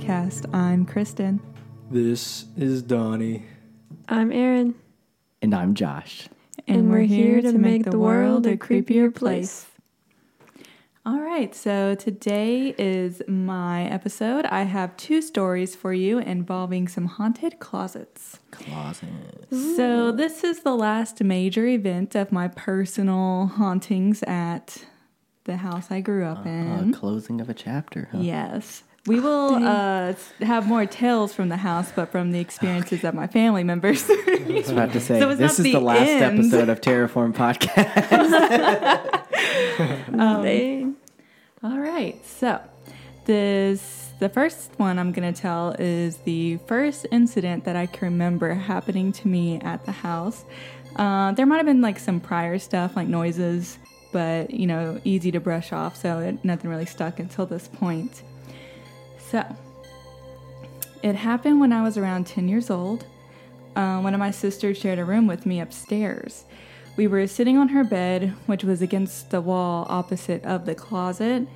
podcast. I'm Kristin. This is Donnie. I'm Aaron, And I'm Josh. and, we're, here to make the world a creepier place. All right, so today is my episode. I have two stories for you involving some haunted closets. Closet. So, this is the last major event of my personal hauntings at the house I grew up Uh, in. closing of a chapter. Huh? Yes. We will uh, have more tales from the house, but from the experiences of my family members. I was about to say, So this is the the last end. episode of Terrorform Podcast. Um. All right. So, this the first one I'm going to tell is the first incident that I can remember happening to me at the house. Uh, there might have been like some prior stuff, like noises, but you know, easy to brush off. So it, nothing really stuck until this point. So, it happened when I was around 10 years old. Uh, one of my sisters shared a room with me upstairs. We were sitting on her bed, which was against the wall opposite of the closet,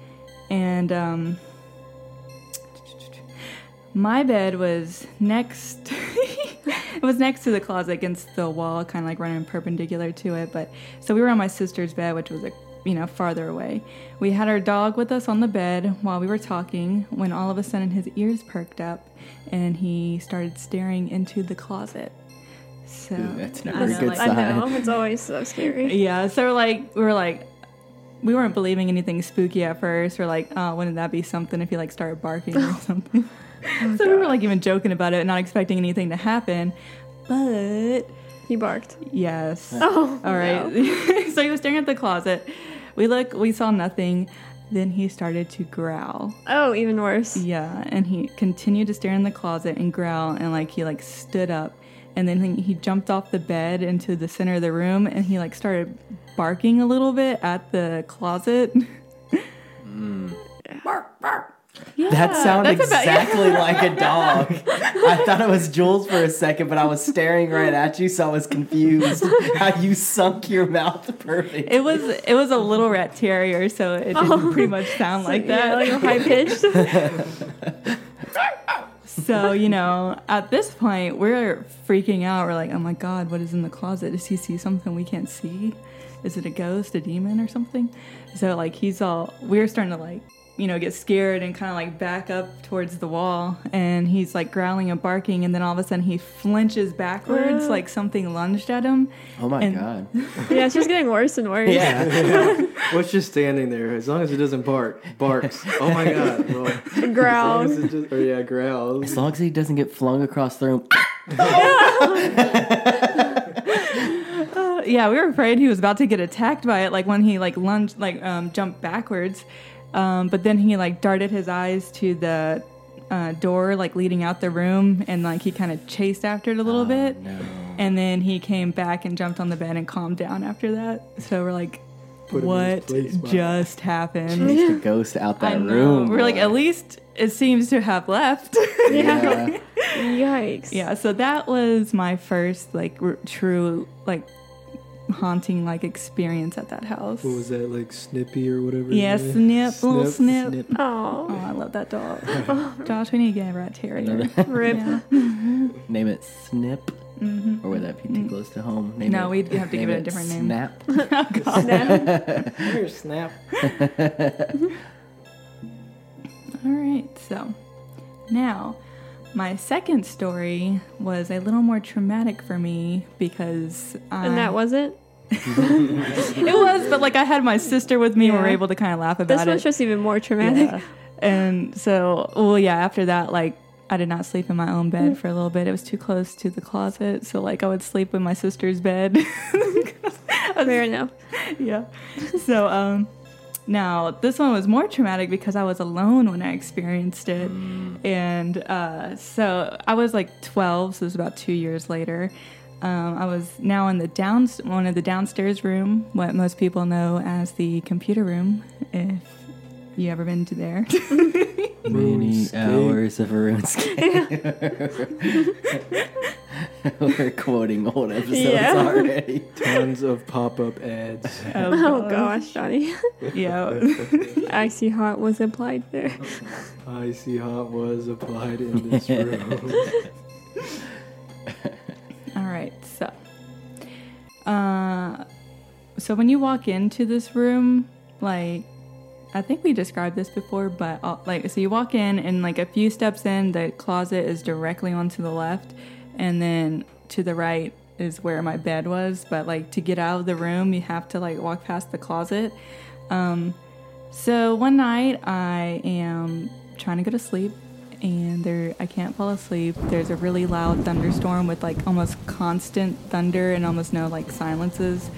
and um, my bed was next. it was next to the closet against the wall, kind of like running perpendicular to it. But so we were on my sister's bed, which was a you know farther away. We had our dog with us on the bed while we were talking. When all of a sudden his ears perked up, and he started staring into the closet. So Ooh, that's I never a know, good like- I know. It's always so scary. yeah, so we're like, we were like, we weren't believing anything spooky at first. We're like, oh, wouldn't that be something if he like started barking or something? Oh, so we were like even joking about it, not expecting anything to happen. But He barked. yes, Oh. all right. so he was staring at the closet. We look, we saw nothing. Then he started to growl. Oh, even worse. Yeah, and he continued to stare in the closet and growl, and like he like stood up, and then he, he jumped off the bed into the center of the room, and he like started barking a little bit at the closet. That sounded exactly like a dog. I thought it was Jules for a second, but I was staring right at you, so I was confused. How you sunk your mouth perfect. It was it was a little rat terrier, so it didn't oh. pretty much sound like that. Yeah, like high pitched. So, you know, at this point, we're freaking out. We're like, oh my God, what is in the closet? Does he see something we can't see? Is it a ghost, a demon, or something? So, like, he's all, we're starting to, like, you know, get scared and kind of like back up towards the wall. And he's like growling and barking. And then all of a sudden he flinches backwards, like something lunged at him. Oh my and- god. yeah, it's just getting worse and worse. Yeah. What's just standing there? As long as it doesn't bark, barks. Oh my god. Well, Growls. as just, or yeah, growls. As long as he doesn't get flung across the room. Uh, yeah, we were afraid he was about to get attacked by it. Like when he like lunged, like um, jumped backwards, um, but then he like darted his eyes to the uh, door, like leading out the room, and like he kind of chased after it a little bit, Oh, No. and then he came back and jumped on the bed and calmed down after that. So we're like, Put what his place, wow. just happened? Chased the ghost out I that know. room. We're like, at least it seems to have left. Yeah. Yikes. Yeah, so that was my first like r- true like haunting like experience at that house. What was that like, Snippy or whatever? his Yeah, name? Snip, little Snip. Snip. Oh, Oh, I love that dog. Josh, we need to get a rat terrier. rip. Yeah. Mm-hmm. Name it Snip. Mhm. Or would that be too mm-hmm. close to home? Name No, it, we'd have to give name it a different name. Snap. Oh, God. Here, Snap. All right, so now my second story was a little more traumatic for me because I, And that um, was it? it was, but like I had my sister with me, and we were able to kind of laugh about it. This one's just even more traumatic. Yeah. And so, well, yeah, after that, like, I did not sleep in my own bed for a little bit. It was too close to the closet. So, like, I would sleep in my sister's bed. Fair enough. yeah. So, um, now this one was more traumatic because I was alone when I experienced it. And uh, so I was like 12, so it was about two years later. Um, I was now in the down one of the downstairs room, what most people know as the computer room, if you ever been to there. Many hours of RuneScape. We're quoting old episodes Yeah. already. Tons of pop-up ads. Oh gosh, Johnny. Yeah. Icy hot was applied there. Icy hot was applied in this room. Uh, so when you walk into this room, like, I think we described this before, but uh, like, so you walk in and like a few steps in, the closet is directly onto the left, and then to the right is where my bed was. But like to get out of the room, you have to like walk past the closet. Um, so one night I am trying to go to sleep and there I can't fall asleep. There's a really loud thunderstorm with like almost constant thunder and almost no like silences.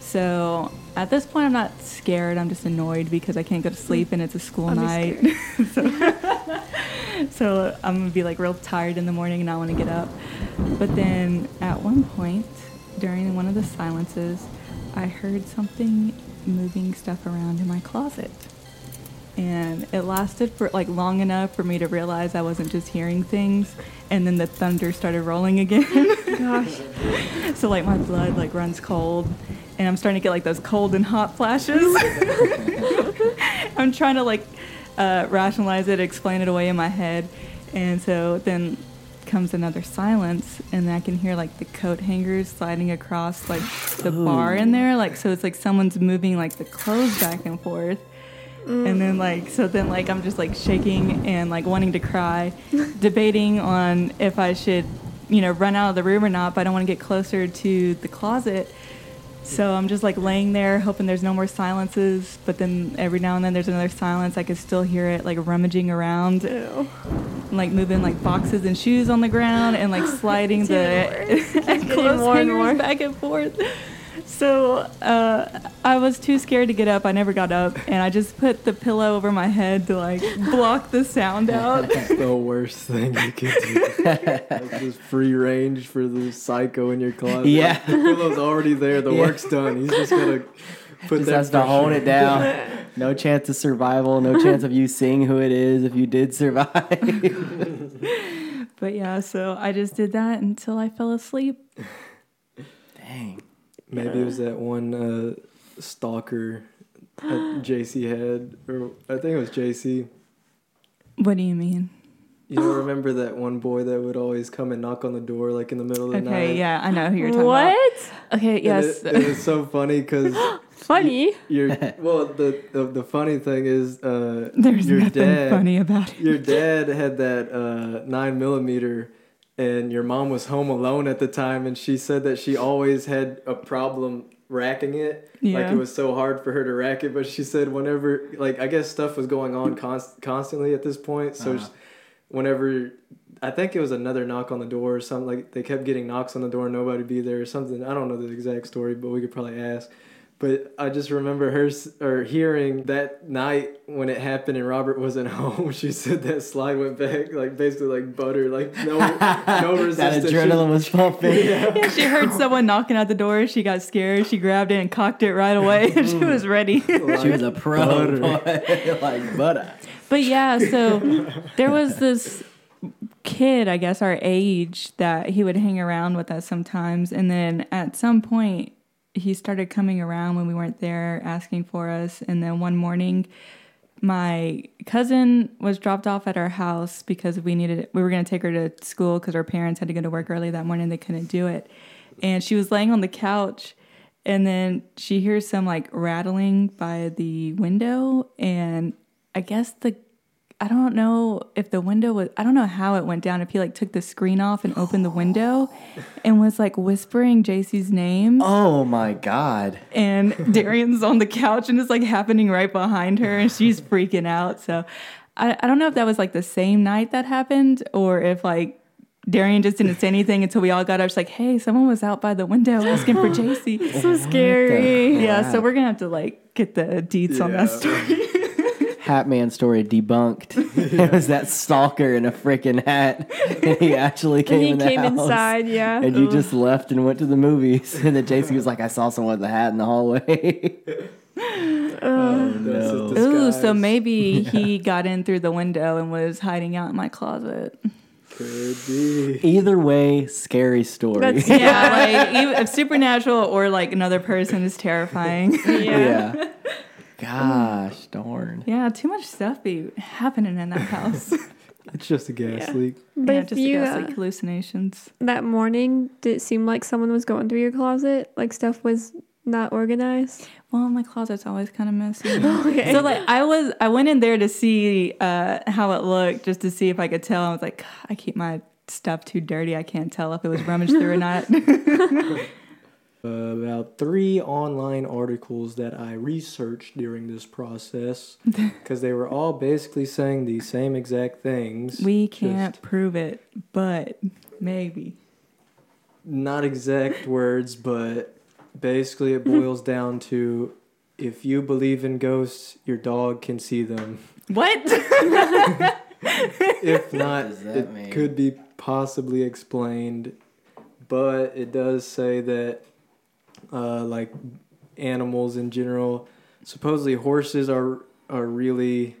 So at this point I'm not scared, I'm just annoyed because I can't go to sleep and it's a school be night. so, so I'm gonna be like real tired in the morning and not want to get up. But then at one point during one of the silences, I heard something moving stuff around in my closet. And it lasted for like long enough for me to realize I wasn't just hearing things. And then the thunder started rolling again. Gosh. so like my blood like runs cold and I'm starting to get like those cold and hot flashes. I'm trying to like uh, rationalize it, explain it away in my head. And so then comes another silence and I can hear like the coat hangers sliding across like the bar in there. Like so it's like someone's moving like the clothes back and forth. And then like so then like I'm just like shaking and like wanting to cry, debating on if I should, you know, run out of the room or not, but I don't want to get closer to the closet. So I'm just like laying there hoping there's no more silences, but then every now and then there's another silence. I can still hear it like rummaging around, Ew. and, like moving like boxes and shoes on the ground and like sliding the getting clothes more and hangers more. back and forth. So uh, I was too scared to get up. I never got up, and I just put the pillow over my head to like block the sound out. That's the worst thing you could do. Like, just free range for the psycho in your closet. Yeah. The pillow's already there. The Yeah. work's done. He's just gonna put Just that has to hold pressure. it down. No chance of survival. No chance of you seeing who it is if you did survive. But yeah, so I just did that until I fell asleep. Dang. Maybe it was that one uh, stalker that JC had, or I think it was JC. What do you mean? You don't remember that one boy that would always come and knock on the door like in the middle of the night? Okay, yeah, I know who you're talking about. What? Okay, And yes. It, it was so funny because Funny. you're well. The, the the funny thing is, uh, There's your nothing dad, funny about it. Your dad had that uh, nine millimeter, and your mom was home alone at the time, and she said that she always had a problem racking it. yeah. Like it was so hard for her to rack it, but she said whenever, like I guess stuff was going on const- constantly at this point, so. Uh-huh. Whenever I think it was another knock on the door or something like they kept getting knocks on the door nobody be there or something. I don't know the exact story, but we could probably ask. But I just remember her or hearing that night when it happened and Robert wasn't home. She said that slide went back like basically like butter, like no no resistance. that resistance. adrenaline was pumping. Yeah, she heard someone knocking at the door. She got scared. She grabbed it and cocked it right away. she was mm. ready. She was a pro, Butter. boy. like butter. but yeah, so there was this kid, I guess our age, that he would hang around with us sometimes. And then at some point, he started coming around when we weren't there asking for us. And then one morning, my cousin was dropped off at our house because we needed we were going to take her to school because her parents had to go to work early that morning. They couldn't do it. And she was laying on the couch and then she hears some like rattling by the window. And i guess the i don't know if the window was i don't know how it went down if he like took the screen off and opened the window and was like whispering jc's name Oh my god. and Darian's on the couch and it's like happening right behind her and she's freaking out. So I, I don't know if that was like the same night that happened or if like Darian just didn't say anything until we all got up. She's like, hey, someone was out by the window asking for JC. So scary. Yeah, so we're gonna have to like get the deets on that story. Hat Man story debunked. it was that stalker in a freaking hat. And he actually came And he in the came house. inside, yeah. And you just left and went to the movies. And then JC was like, I saw someone with a hat in the hallway. Uh, That's no. Ooh, so disguise. maybe he got in through the window and was hiding out in my closet. Could be. Either way, scary story. That's- yeah, like if supernatural or like another person is terrifying. yeah. Gosh, darn. yeah, too much stuff be happening in that house. It's just a gas Yeah. leak. But yeah, just you I guess, uh, like hallucinations. that morning, did it seem like someone was going through your closet? Like stuff was not organized? Well, my closet's always kind of messy. Okay. So like I was, I went in there to see uh, how it looked, just to see if I could tell. I was like, I keep my stuff too dirty. I can't tell if it was rummaged through or not. Uh, about three online articles that I researched during this process because they were all basically saying the same exact things. we can't Just prove it, but maybe. not exact words, but basically it boils down to if you believe in ghosts, your dog can see them. What? If not, it mean? could be possibly explained, but it does say that, uh, like animals in general, supposedly horses are are really,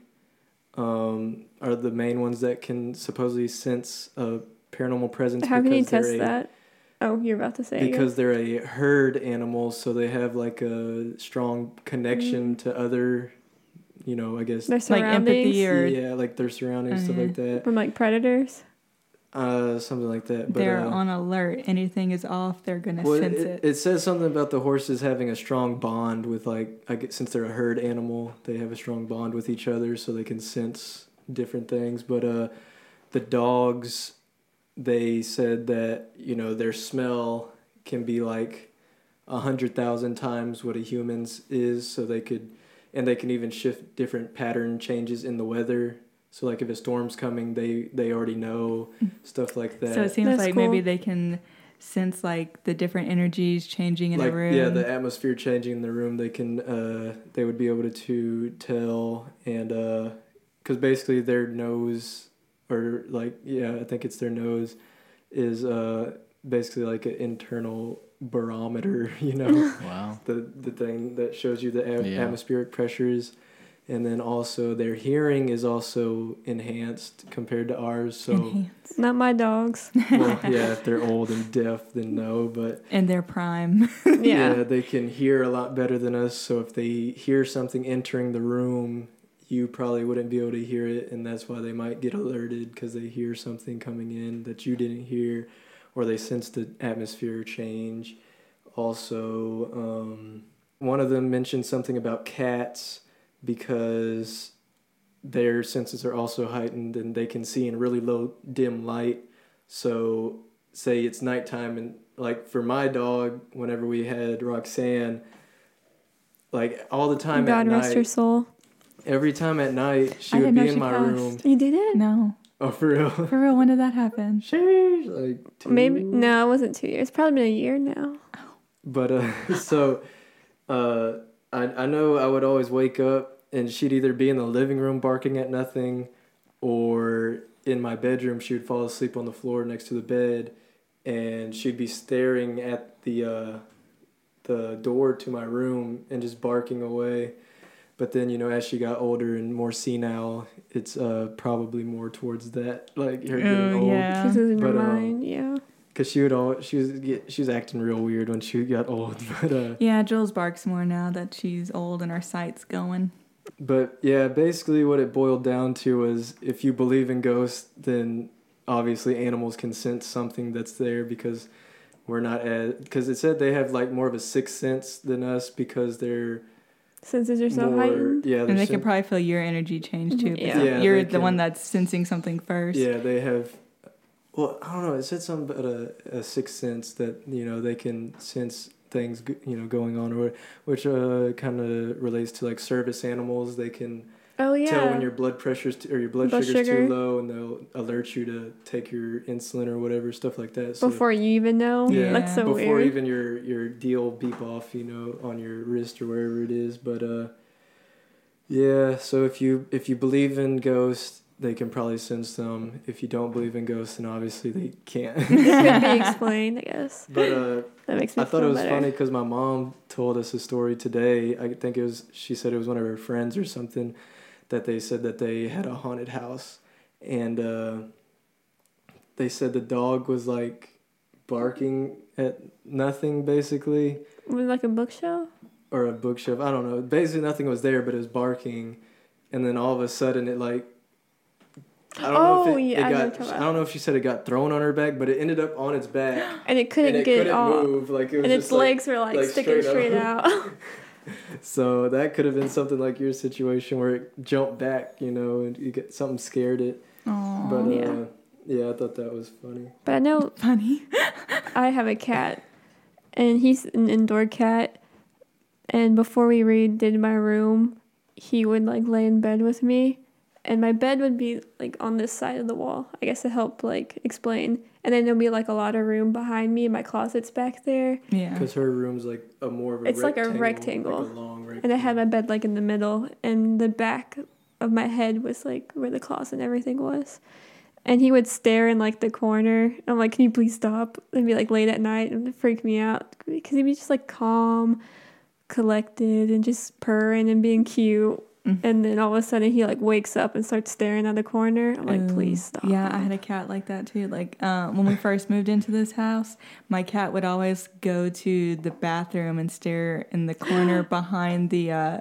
um, are the main ones that can supposedly sense a paranormal presence. How can you because they're test a- that? Oh, you're about to say. I because guess. they're a herd animal, so they have like a strong connection to other, you know, I guess, their like empathy or yeah, like their surroundings, stuff like that, from like predators. Uh, something like that. But they're uh, on alert. Anything is off, they're gonna well, sense it, it. it says something about the horses having a strong bond with like, I guess, since they're a herd animal, they have a strong bond with each other, so they can sense different things. But uh, the dogs, they said that you know their smell can be like a hundred thousand times what a human's is, so they could, and they can even shift different pattern changes in the weather. So like if a storm's coming, they they already know stuff like that. so it seems That's like maybe they can sense like the different energies changing in like a room. yeah, the atmosphere changing in the room. They can uh they would be able to, to tell and uh because basically their nose or like yeah, I think it's their nose is uh basically like an internal barometer. You know. Wow. the the thing that shows you the a- Yeah. atmospheric pressures and then also their hearing is also enhanced compared to ours so Enhance. Not my dogs. well yeah if they're old and deaf then no but in their prime. yeah. they can hear a lot better than us so if they hear something entering the room you probably wouldn't be able to hear it and that's why they might get alerted because they hear something coming in that you didn't hear or they sense the atmosphere change also um, one of them mentioned something about cats because their senses are also heightened and they can see in really low dim light so say it's nighttime and like for my dog whenever we had roxanne like all the time God at rest night your soul. every time at night she I would be in my passed. room You did it? no, oh for real for real. When did that happen? Sheesh, like two- Maybe no, it wasn't two years. Probably been a year now. But uh, so uh, I I know I would always wake up and she'd either be in the living room barking at nothing, or in my bedroom she would fall asleep on the floor next to the bed, and she'd be staring at the uh, the door to my room and just barking away. But then you know as she got older and more senile, it's uh, probably more towards that like her getting Oh, old. yeah. She's losing her but, um, mind. Yeah. Cause she would all she was get, she was acting real weird when she got old, but uh, Yeah, Jules barks more now that she's old and her sight's going. But yeah, basically what it boiled down to was if you believe in ghosts, then obviously animals can sense something that's there because we're not as because it said they have like more of a sixth sense than us because they're Senses are so more heightened. yeah And they're sen- can probably feel your energy change too. Yeah. Yeah, you're they the one that's sensing something first. yeah they have well I don't know it said something about a, a sixth sense that you know they can sense things you know going on or which uh kind of relates to like service animals they can Oh yeah. tell when your blood pressure's t- or your blood, Blood sugar's sugar. too low, and they'll alert you to take your insulin or whatever stuff like that. So Before you even know. Yeah. That's so before weird. even your your deal beep off, you know, on your wrist or wherever it is. But uh, yeah. So if you if you believe in ghosts, they can probably sense them. If you don't believe in ghosts, then obviously they can't. it could be explained, I guess. but uh, That makes me I thought it was better. funny because my mom told us a story today. I think it was she said it was one of her friends or something that they said that they had a haunted house and uh, they said the dog was like barking at nothing basically Was it like a bookshelf? or a bookshelf. I don't know. Basically, nothing was there, but it was barking, and then all of a sudden, it like. I don't know Oh, if it, yeah, I it know got. you're I don't know if she said it got thrown on her back, but it ended up on its back, And it couldn't and it get couldn't off. move. Like it was And its like- legs were like, like, sticking straight straight out. So that could have been something like your situation where it jumped back, you know, and you get something scared it. Aw, But uh, yeah. yeah. I thought that was funny. but I know funny. I have a cat, and he's an indoor cat. And before we redid my room, he would like lay in bed with me, and my bed would be like on this side of the wall. I guess to help like explain. And then there'll be like a lot of room behind me. And my closet's back there, Yeah. Because her room's like a more of a It's like a rectangle, rectangle. like a long rectangle. and I had my bed like in the middle, and the back of my head was like where the closet and everything was. And he would stare in like the corner. I'm like, "Can you please stop?" It'd be like late at night and freak me out because he'd be just like calm, collected, and just purring and being cute. Mhm. And then all of a sudden he like wakes up and starts staring at the corner. I'm like, Um, "Please stop." Yeah, I had a cat like that too. Like uh, when we first moved into this house, my cat would always go to the bathroom and stare in the corner behind the uh,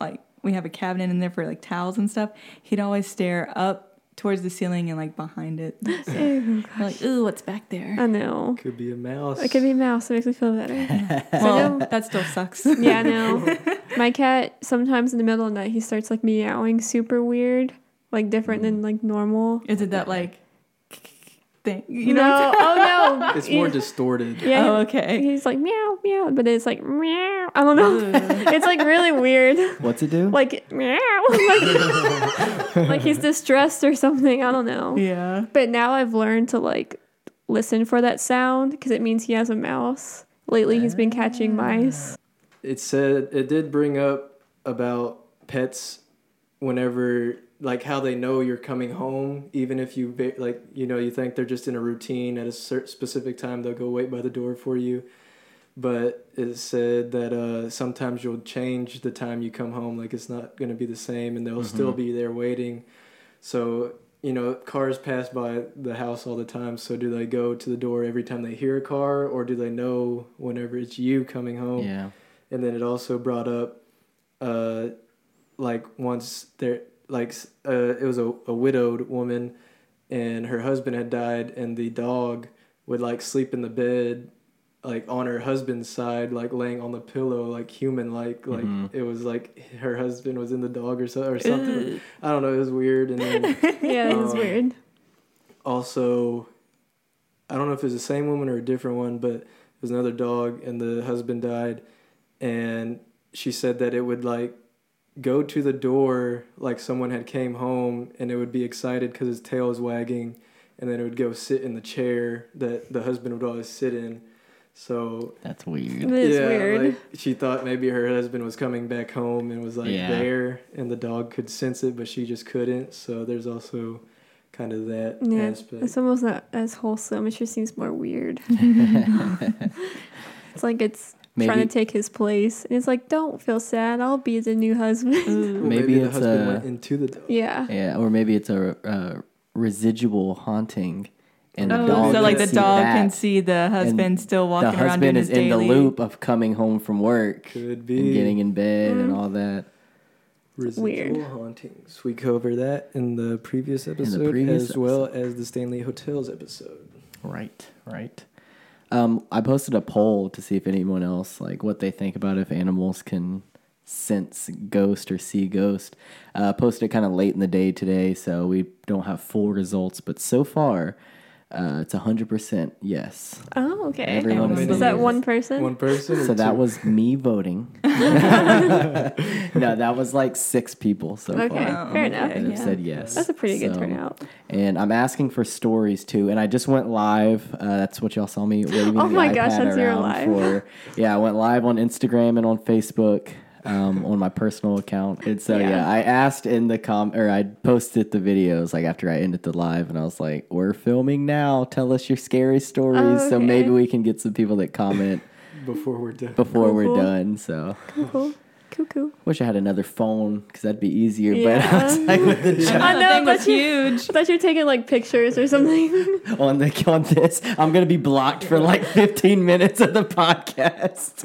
like we have a cabinet in there for like towels and stuff. He'd always stare up towards the ceiling and like behind it. So, oh, Ew, we're like, ooh, what's back there? I know. Could be a mouse. It could be a mouse. It makes me feel better. well, know- that still sucks. Yeah, I know. My cat sometimes in the middle of the night he starts like meowing super weird, like different hmm. than like normal. Is it that like thing? You know? oh no, It's more distorted. yeah. Oh, okay. He's like meow meow, but it's like meow. I don't know. it's like really weird. What's it do? Like meow, like, like he's distressed or something. I don't know. Yeah. But now I've learned to like listen for that sound because it means he has a mouse. Lately, he's been catching mice. It said it did bring up about pets whenever like how they know you're coming home even if you like you know you think they're just in a routine at a certain specific time they'll go wait by the door for you. But it said that uh, sometimes you'll change the time you come home like it's not going to be the same and they'll still be there waiting. So you know cars pass by the house all the time so do they go to the door every time they hear a car or do they know whenever it's you coming home? Yeah. and then it also brought up uh like once there like uh it was a, a widowed woman and her husband had died and the dog would like sleep in the bed like on her husband's side like laying on the pillow like human like like Mhm. it was like her husband was in the dog or so or something Ugh. i don't know it was weird and then Yeah, it Um, weird. also I don't know if it was the same woman or a different one, but it was another dog and the husband died and she said that it would like go to the door like someone had came home and it would be excited because his tail was wagging and then it would go sit in the chair that the husband would always sit in so That's weird. is yeah weird. like she thought maybe her husband was coming back home and was like Yeah. there and the dog could sense it but she just couldn't so there's also kind of that yeah, aspect it's almost not as wholesome. It just seems more weird. it's like it's trying to take his place, and it's like, don't feel sad. I'll be the new husband. Ooh. Well, Maybe the it's husband a- went into the dog. yeah. yeah, or maybe it's a uh, residual haunting, and the Oh, dog. so like can the see dog that. can see the husband still walking around doing husband his is in the daily. loop of coming home from work Could and be getting in bed and Mm. all that. residual weird. hauntings. We cover that in the previous episode previous as well as the Stanley Hotels episode. Right, right. Um, I posted a poll to see if anyone else like what they think about if animals can sense ghost or see ghost. Uh, posted kind of late in the day today, so we don't have full results. But so far, uh, it's hundred percent yes. Oh, okay. Everyone is was that saying- one person? One person. or So that two? was me voting. no, that was like six people so Okay, far fair okay, enough. that have yeah. said yes. That's a pretty good So- turnout. And I'm asking for stories too. And I just went live. Uh, that's what y'all saw me waving Oh the my gosh, iPad that's your around live. for. Yeah, I went live on Instagram and on Facebook. Um, on my personal account, and so yeah. Yeah. I asked in the com or I posted the videos like after I ended the live, and I was like, "We're filming now. Tell us your scary stories, Oh, so maybe we can get some people that comment before we're done. before Cool, we're cool. done." So Cool. Cuckoo. Wish I had another phone because that'd be easier. Yeah. But I was like with the Yeah. I That know, thing was but you- huge. I thought you were taking like pictures or something. on the on this, I'm gonna be blocked for like 15 minutes of the podcast.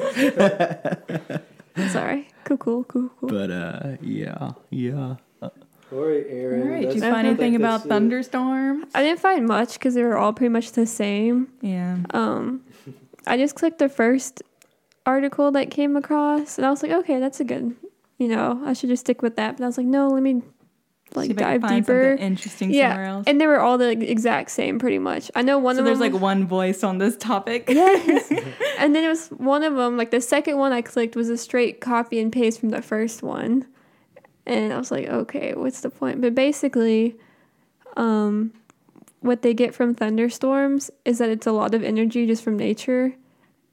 Sorry. Cuckoo, cuckoo. But uh, yeah, yeah. All right, Aaron. All right. Did you find think anything about that's thunderstorm? I didn't find much because they were all pretty much the same. Yeah. Um, I just clicked the first article that came across, and I was like, okay, that's a good. You know, I should just stick with that. But I was like, no, let me like See if I can dive deeper. interesting somewhere Yeah, else. and they were all the exact same, pretty much. I know one so of there's them. There's like one voice on this topic. Yes. and then it was one of them, like the second one I clicked was a straight copy and paste from the first one. And I was like, okay, what's the point? But basically, um, what they get from thunderstorms is that it's a lot of energy just from nature.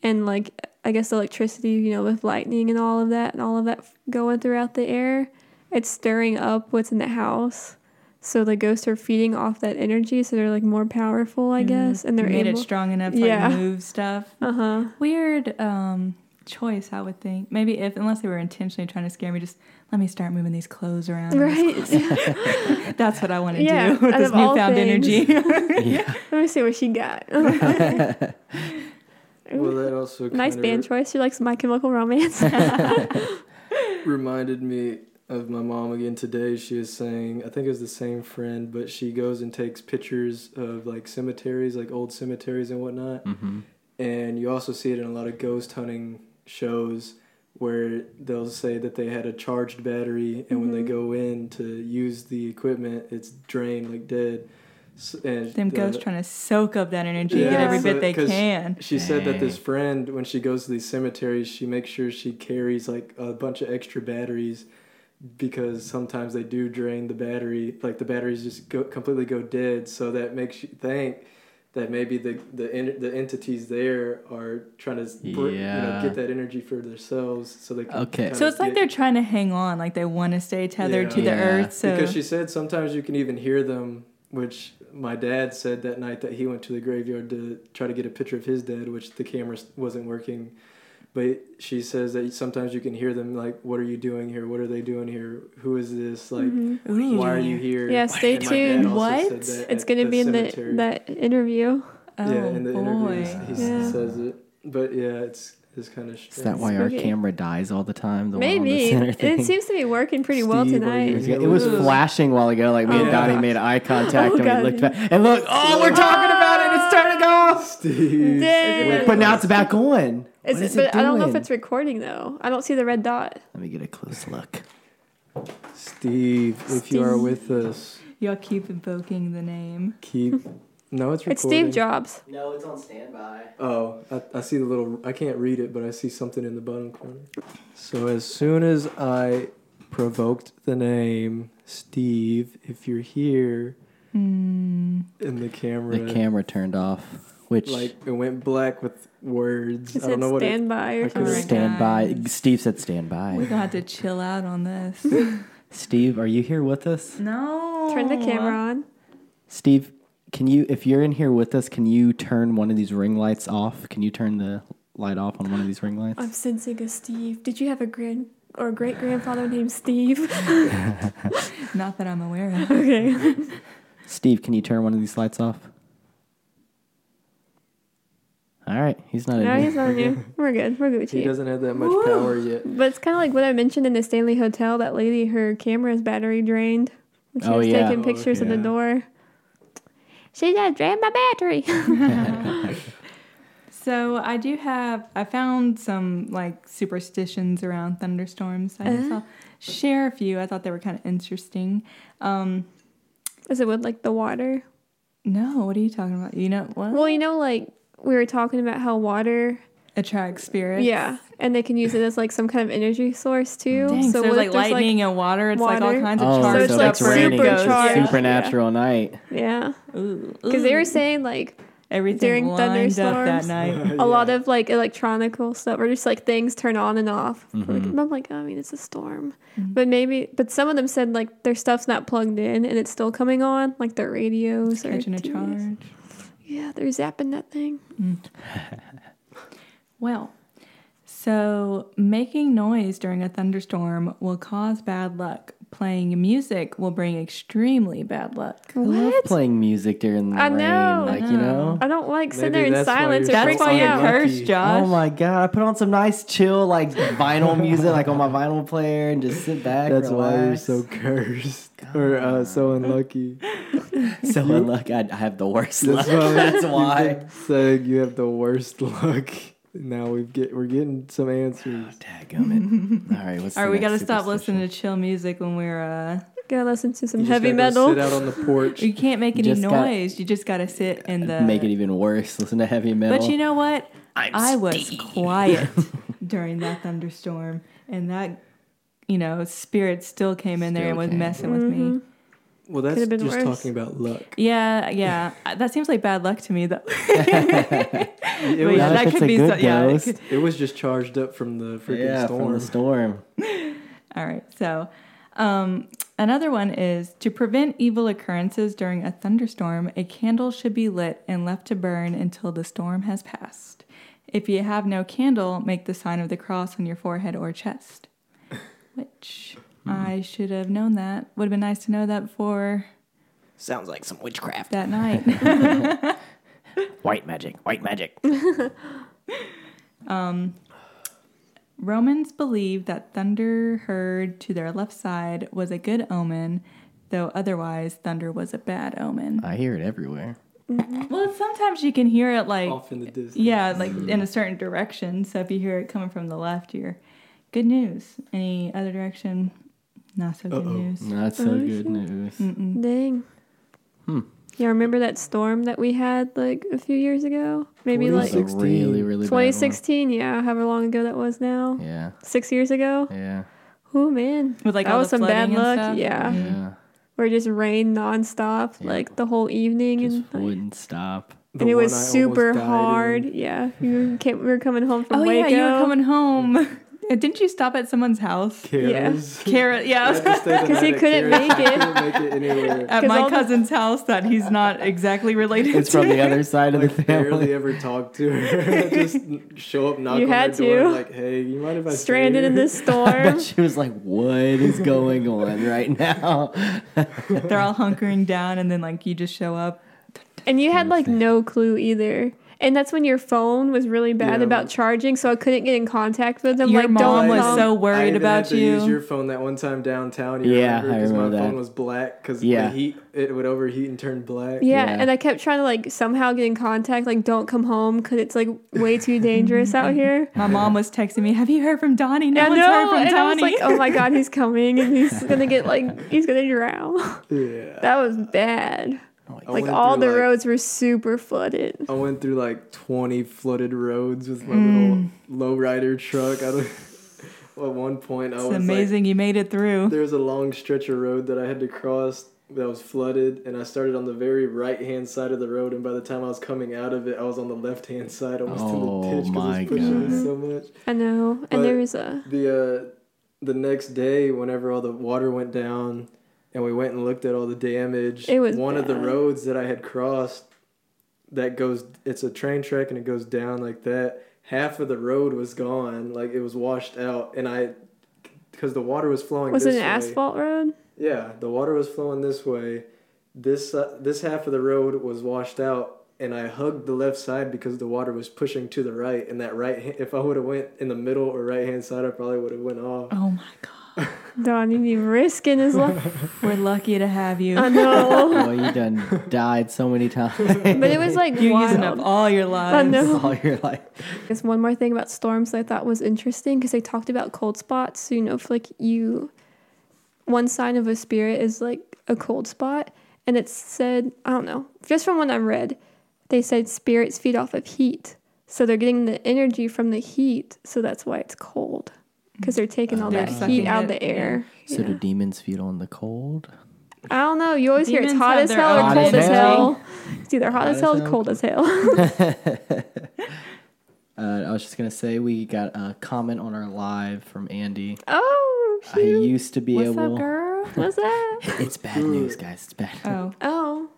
And like, I guess electricity, you know, with lightning and all of that and all of that going throughout the air, it's stirring up what's in the house. So the ghosts are feeding off that energy, so they're like more powerful, I guess, and they're made able. it strong enough to like move stuff. uh huh. Weird um, choice, I would think. Maybe if unless they were intentionally trying to scare me, just let me start moving these clothes around. Right. That's what I want to Yeah, do with out this newfound energy. Yeah. Let me see what she got. Well, that also nice kinda band choice. She likes My Chemical Romance. reminded me of my mom again today. She was saying, I think it was the same friend, but she goes and takes pictures of like cemeteries, like old cemeteries and whatnot. Mm-hmm. And you also see it in a lot of ghost hunting shows where they'll say that they had a charged battery, and when they Mhm. go in to use the equipment, it's drained like dead. And Them the- ghosts trying to soak up that energy, get every So- bit they can. She said that this friend, when she goes to these cemeteries, she makes sure she carries like a bunch of extra batteries because sometimes they do drain the battery. Like the batteries just go completely go dead. So that makes you think that maybe the the en- the entities there are trying to br- you know Yeah. get that energy for themselves, so they can. Okay. So it's like get- they're trying to hang on, like they want to stay tethered Yeah. to the Yeah. earth. So because she said sometimes you can even hear them, which my dad said that night that he went to the graveyard to try to get a picture of his dad, which the camera wasn't working. But she says that sometimes you can hear them like, "What are you doing here? What are they doing here? Who is this? Like, Mhm. Ooh. why are you here?" Yeah, stay And tuned. What? It's gonna the be in the that interview. Oh yeah, in the boy. interviews he Yeah. says it. But yeah, it's it's kind of. Is that why our camera dies all the time? The one on the Maybe center it seems to be working pretty well Steve, are tonight. you- it was Ooh. flashing a while ago. Like me and Oh, Donnie gosh. made eye contact Oh, and God. we looked back. And look, oh, we're talking about it. It's turning off. Steve. Dang. But now it's back on. Is What it, is but it I don't know if it's recording though. I don't see the red dot. Let me get a close look. Steve, if you are with us, Y'all keep invoking the name. keep. No, it's recording. It's Steve Jobs. No, it's on standby. Oh, I, I see the little. I can't read it, but I see something in the bottom corner. So as soon as I provoked the name Steve, if you're here Mm, in the camera, The camera turned off, which like it went black with words. I don't said know what it. standby I or something. Alright. stand by. Steve said stand by. we're gonna have to chill out on this. Steve, are you here with us? no. Turn the camera on. Steve, can you, if you're in here with us, can you turn one of these ring lights off? Can you turn the light off on one of these ring lights? I'm sensing a Steve. Did you have a grand or a great grandfather named Steve? Not that I'm aware of. okay. Steve, can you turn one of these lights off? All right, he's not in No, here. he's not here. We're good. We're good. He doesn't have that much power yet. But it's kind of like what I mentioned in the Stanley Hotel. That lady, her camera's battery drained when she Oh, was yeah. taking Oh, pictures of the door. She just drained my battery. So I do have. I found some like superstitions around thunderstorms. I guess Uh-huh. I'll share a few. I thought they were kind of interesting. Um, Is it with like the water? no, what are you talking about? You know what? Well, you know, like we were talking about how water, attracts spirits. yeah, and they can use it as like some kind of energy source too. Dang, so, what there's if like lightning and water. It's like all kinds of Oh, So charged it's so like up it's raining. super ghosts. charged. Yeah. Supernatural night. yeah, because they were saying like everything during lined up that thunderstorms. night. a lot of like electronical stuff or just like things turn on and off. Like, Mhm. I'm like, I mean, it's a storm, Mhm. but maybe, but some of them said like their stuff's not plugged in and it's still coming on, like their radios or Catching a charge. Yeah, they're zapping that thing. Well, So, making noise during a thunderstorm will cause bad luck. Playing music will bring extremely bad luck. I love What? playing music during the I rain. know. Like, I you know. know? I don't like sitting Maybe there in that's why silence or you're That's why you're out. unlucky. cursed, Josh. Oh my god! I put on some nice chill like vinyl music, like on my vinyl player, and just sit back. That's why you're so cursed or uh, so unlucky. so unlucky. I, I have the worst luck. That's why. That's you've why. Saying you have the worst luck. Now we've get we're getting some answers. Oh, Dadgummit. All right, what's All right, we got to stop listening to chill music when we're. uh Gotta listen to some You heavy gotta metal. go Sit out on the porch. You can't make any Just got- noise. you just got to sit in the. Make it even worse. Listen to heavy metal. But you know what? I'm I was Steve. quiet during that thunderstorm, and that, you know, spirit still came in there and was came. messing with Mm-hmm. me. Well, that's Could've been just worse. talking about luck. Yeah, yeah, Uh, that seems like bad luck to me, though. It was, yeah, that could be. So, yeah, it could- it was just charged up from the freaking yeah, storm. from the storm. All right. So, um, another one is to prevent evil occurrences during a thunderstorm, a candle should be lit and left to burn until the storm has passed. If you have no candle, make the sign of the cross on your forehead or chest. Which Mm-hmm. I should have known that. Would have been nice to know that before Sounds like some witchcraft. that night. White magic. White magic. um, Romans believed that thunder heard to their left side was a good omen, though otherwise thunder was a bad omen. I hear it everywhere. Mm-hmm. Well, sometimes you can hear it like off in the distance. Yeah, like mm-hmm. in a certain direction. So if you hear it coming from the left, you're good news. Any other direction, not so good Uh-oh. news. Not so Oh, good shit. news. Mm-mm. Dang. Hmm. Yeah, remember that storm that we had like a few years ago? Maybe like was a 2016. really, really bad 2016. Yeah, however long ago that was now. Yeah, Six years ago. yeah, Oh man, With like that all was the some bad luck. Yeah, yeah. where it just rained nonstop Yeah. like the whole evening, Just and wouldn't stop. The and it was I super died in. hard. Yeah, you came, we were coming home from Oh Waco. yeah, you were coming home. Didn't you stop at someone's house? Kara's. Carrot, I yeah. had to stay the 'Cause he couldn't Kara's. make it. couldn't make it anywhere. At 'Cause my all the- cousin's house that he's not exactly related to. It's to. from the other side of the Like barely family. ever talk to her. Just show up, knock You on had her door, to. like, "Hey, you mind if I stay stranded in this storm. bet she was like, "What is going on right now?" They're all hunkering down, and then like you just show up. And you had like no clue either. And that's when your phone was really bad Yeah. about charging, so I couldn't get in contact with them. Your like, mom was come. so I worried even about had to you. use your phone that one time downtown. You Yeah, remember? I 'Cause remember my that. phone was black because Yeah. the heat it would overheat and turn black. yeah, Yeah. and I kept trying to like somehow get in contact. Like, don't come home because it's like way too dangerous out here. My mom was texting me, "Have you heard from Donnie? No I one's heard know, from and I was like, oh my god, he's coming, and he's gonna get like he's gonna drown. Yeah. that was bad. I Like all the like- roads were super flooded. I went through like 20 flooded roads with my Mm. little lowrider truck. I don't. At one point, I was amazing you made it through. there was a long stretch of road that I had to cross that was flooded, and I started on the very right hand side of the road. And by the time I was coming out of it, I was on the left hand side, almost Oh in the ditch my because it was pushing God. me so much. I know, But- and there was a the uh the next day whenever all the water went down and we went and looked at all the damage. It was one of the roads that i had crossed that goes it's a train track and it goes down like that. Half of the road was gone. Like it was washed out. And i because the water was flowing was it an way. asphalt road? yeah the water was flowing this way. This uh, this half of the road was washed out and I hugged the left side because the water was pushing to the right, and that right, ha- if I would have went in the middle or right hand side, I probably would have went off. Oh my god, Donnie be risking his life. we're lucky to have you. I know, Oh, you done died so many times. but it was like You're wild. using up all your lives. I know. All your life. Guess one more thing about storms I thought was interesting because they talked about cold spots. So you know, if like you, one sign of a spirit is like a cold spot, and it said I don't know, just from what I read, they said spirits feed off of heat, so they're getting the energy from the heat, so that's why it's cold because they're taking all They're that sucking heat out of it, the air. So Yeah. do demons feed on the cold? I don't know. You always hear it's Demons hot have as their hell or own cold as energy. hell. It's either hot, Hot as as hell or cold as hell. Uh, I was just gonna say we got a comment on our live from Andy. oh, I shoot. used to be What's able. up, girl? what's that? It's bad news, guys. It's bad. Oh, Oh,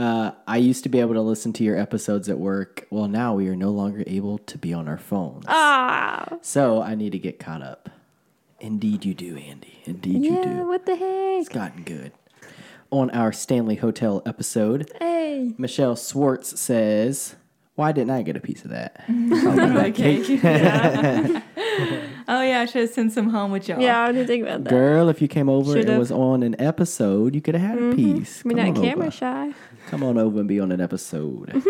Uh, I used to be able to listen to your episodes at work. Well, now we are no longer able to be on our phones. Ah. So I need to get caught up. Indeed, you do, Andy. Indeed, you Yeah, do. what the heck? It's gotten good. On our Stanley Hotel episode, Hey. Michelle Swartz says, Why didn't I get a piece of that? Okay. Yeah. oh yeah, I should have sent some home with y'all. Yeah, I didn't think about that. Girl, if you came over and Should've. was on an episode, you could have had a piece. We're Come not on camera over. shy. Come on over and be on an episode.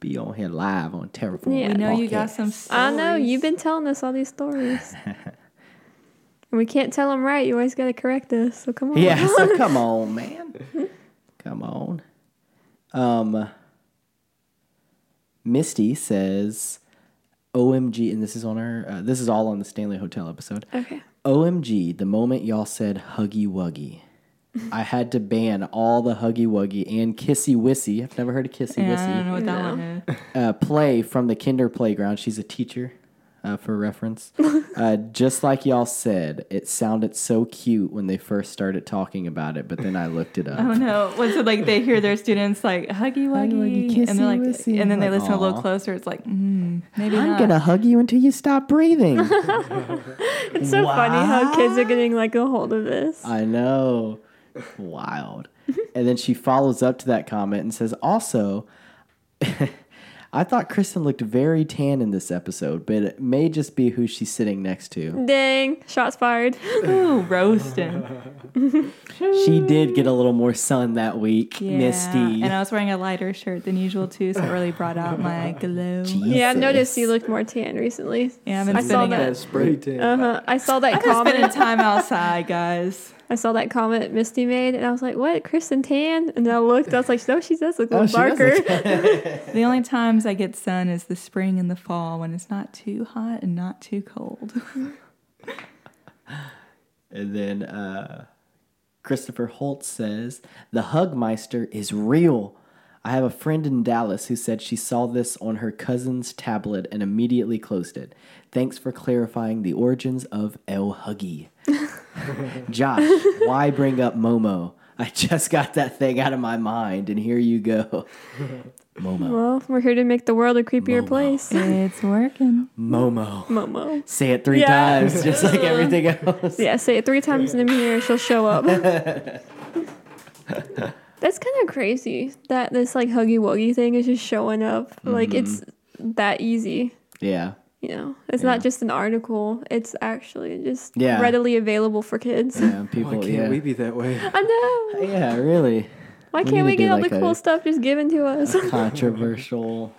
be on here live on Terrorform. Yeah. We know you got some. Stories. I know you've been telling us all these stories. and we can't tell them right. You always got to correct us. So come on. Yeah, so come on, man. Come on. Um Misty says OMG and this is on our uh, this is all on the Stanley Hotel episode. Okay. OMG, the moment y'all said huggy wuggy. I had to ban all the huggy wuggy and kissy wissy. I've never heard of kissy Yeah, I don't know what that No. one is. uh, play from the kinder playground. She's a teacher, uh, for reference. uh, just like y'all said, it sounded so cute when they first started talking about it, but then I looked it up. Oh no! What's it like? They hear their students like huggy Huggy wuggy, and they're like, wissy. and then they Like, listen a little closer. It's like, mm, maybe I'm not. gonna hug you until you stop breathing. It's so funny how kids are getting like a hold of this. I know. Wild. and then she follows up to that comment and says, also, I thought Kristin looked very tan in this episode, but it may just be who she's sitting next to. Dang, shots fired. Ooh, roasting. She did get a little more sun that week, Yeah. Misty. And I was wearing a lighter shirt than usual too, so it really brought out my glow. Yeah, I noticed you looked more tan recently. Yeah, I've been I saw spending that. That spray tan. Uh huh. I saw that I've been spending time outside, guys. I saw that comment Misty made, and I was like, "What, Kristin Tan?" And then I looked. I was like, "No, she does look a Oh, little she does darker." The only times I get sun is the spring and the fall when it's not too hot and not too cold. And then uh, Christopher Holt says, The Hugmeister is real. I have a friend in Dallas who said she saw this on her cousin's tablet and immediately closed it. Thanks for clarifying the origins of El Huggy. Josh, why bring up Momo? I just got that thing out of my mind, and here you go. Momo. well, we're here to make the world a creepier Momo. place. it's working. Momo. Momo. Say it three Yeah. times, just like everything else. Yeah, say it three times in a mirror, she'll show up. That's kind of crazy that this like huggy wuggy thing is just showing up. Like it's mm-hmm. that easy. Yeah. You know, it's Yeah. not just an article. It's actually just Yeah. readily available for kids. Yeah, Why people. can't yeah. we be that way? I know. Yeah, really. Why We can't we get all like the a- cool stuff just given to us? controversial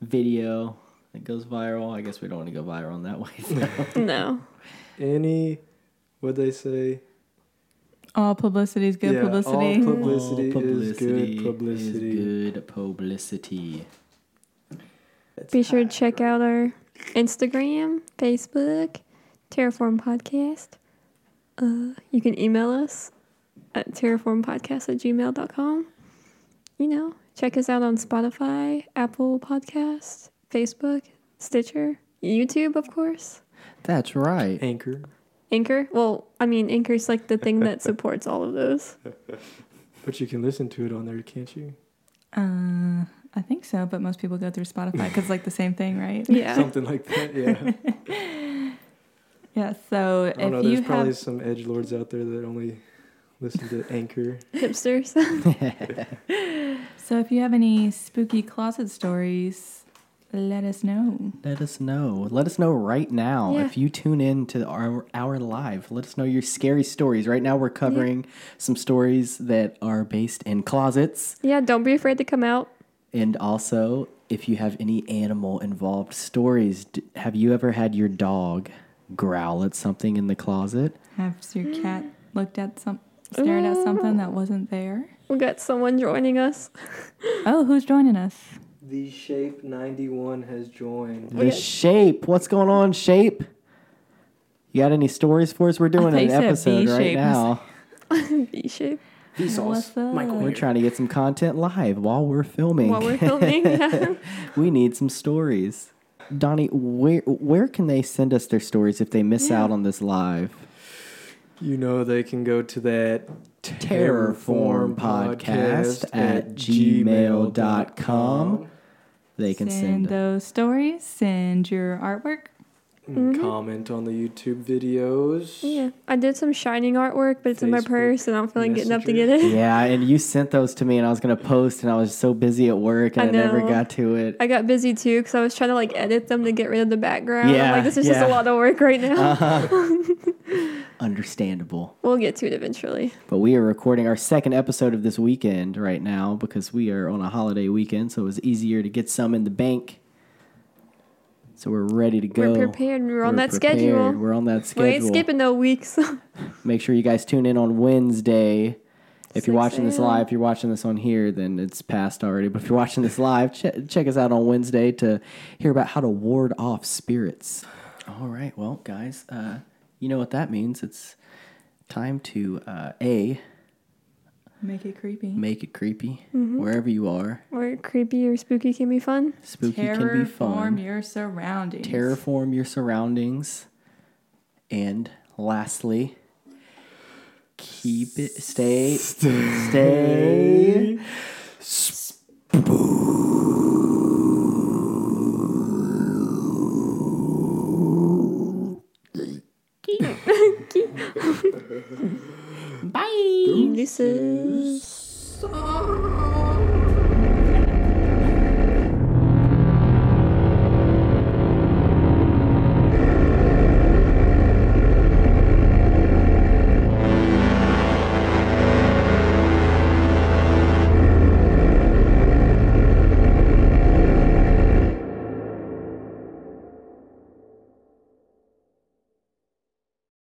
video that goes viral. I guess we don't want to go viral in that way. though. no. Any, what they say? All publicity is good Yeah, publicity. all Publicity is good publicity. is good publicity. Be sure to check out our Instagram, Facebook, Terrorform Podcast. Uh, you can email us at terrorformpodcast at gmail.com. You know, check us out on Spotify, Apple Podcast, Facebook, Stitcher, YouTube, of course. That's right. Anchor. Anchor. Well, I mean, Anchor's like the thing that supports all of those. But you can listen to it on there, can't you? Uh, I think so, but most people go through Spotify because like the same thing, right? Yeah. Something like that, yeah. Yeah. So I don't know. There's you probably have, some edge lords out there that only listen to Anchor. Hipsters. so if you have any spooky closet stories, let us know. Let us know. Let us know right now. Yeah. If you tune in to our, our live, let us know your scary stories. Right now, we're covering some stories that are based in closets. yeah, don't be afraid to come out. And also, if you have any animal involved stories, d- have you ever had your dog growl at something in the closet? Have your cat mm. looked at some, stared at something mm. that wasn't there? We got someone joining us. Oh, who's joining us? The Shape 91 has joined. The got- shape. What's going on, shape? You got any stories for us? We're doing an you said episode right now. V shape. What's up? We're trying to get some content live while we're filming. While we're filming. Yeah. we need some stories. Donnie, where where can they send us their stories if they miss Yeah. out on this live? You know they can go to that terrorformpodcast at gmail.com. They can send send. those stories, send your artwork. And Comment on the YouTube videos. Yeah, I did some shining artwork, but it's in my purse, and I'm feeling getting up to get it. Yeah, and you sent those to me, and I was gonna post, and I was so busy at work, and I, I never got to it. I got busy too because I was trying to like edit them to get rid of the background. Yeah, I'm like this is just a lot of work right now. Uh-huh. Understandable. We'll get to it eventually. But we are recording our second episode of this weekend right now because we are on a holiday weekend, so it was easier to get some in the bank. So we're ready to go. We're prepared. We're on We're that prepared. schedule. We're on that We schedule. ain't skipping no weeks. Make sure you guys tune in on Wednesday. If you're watching this live, if you're watching this on here, then it's past already. But if you're watching this live, ch- check us out on Wednesday to hear about how to ward off spirits. All right, well, guys, uh, you know what that means. It's time to uh, A, Make it creepy. make it creepy Mm-hmm. wherever you are. or creepy or spooky can be fun. Spooky can be fun. Terrorform fun. your surroundings. Terrorform your surroundings. And lastly, keep it, stay stay, stay. Bye. This is.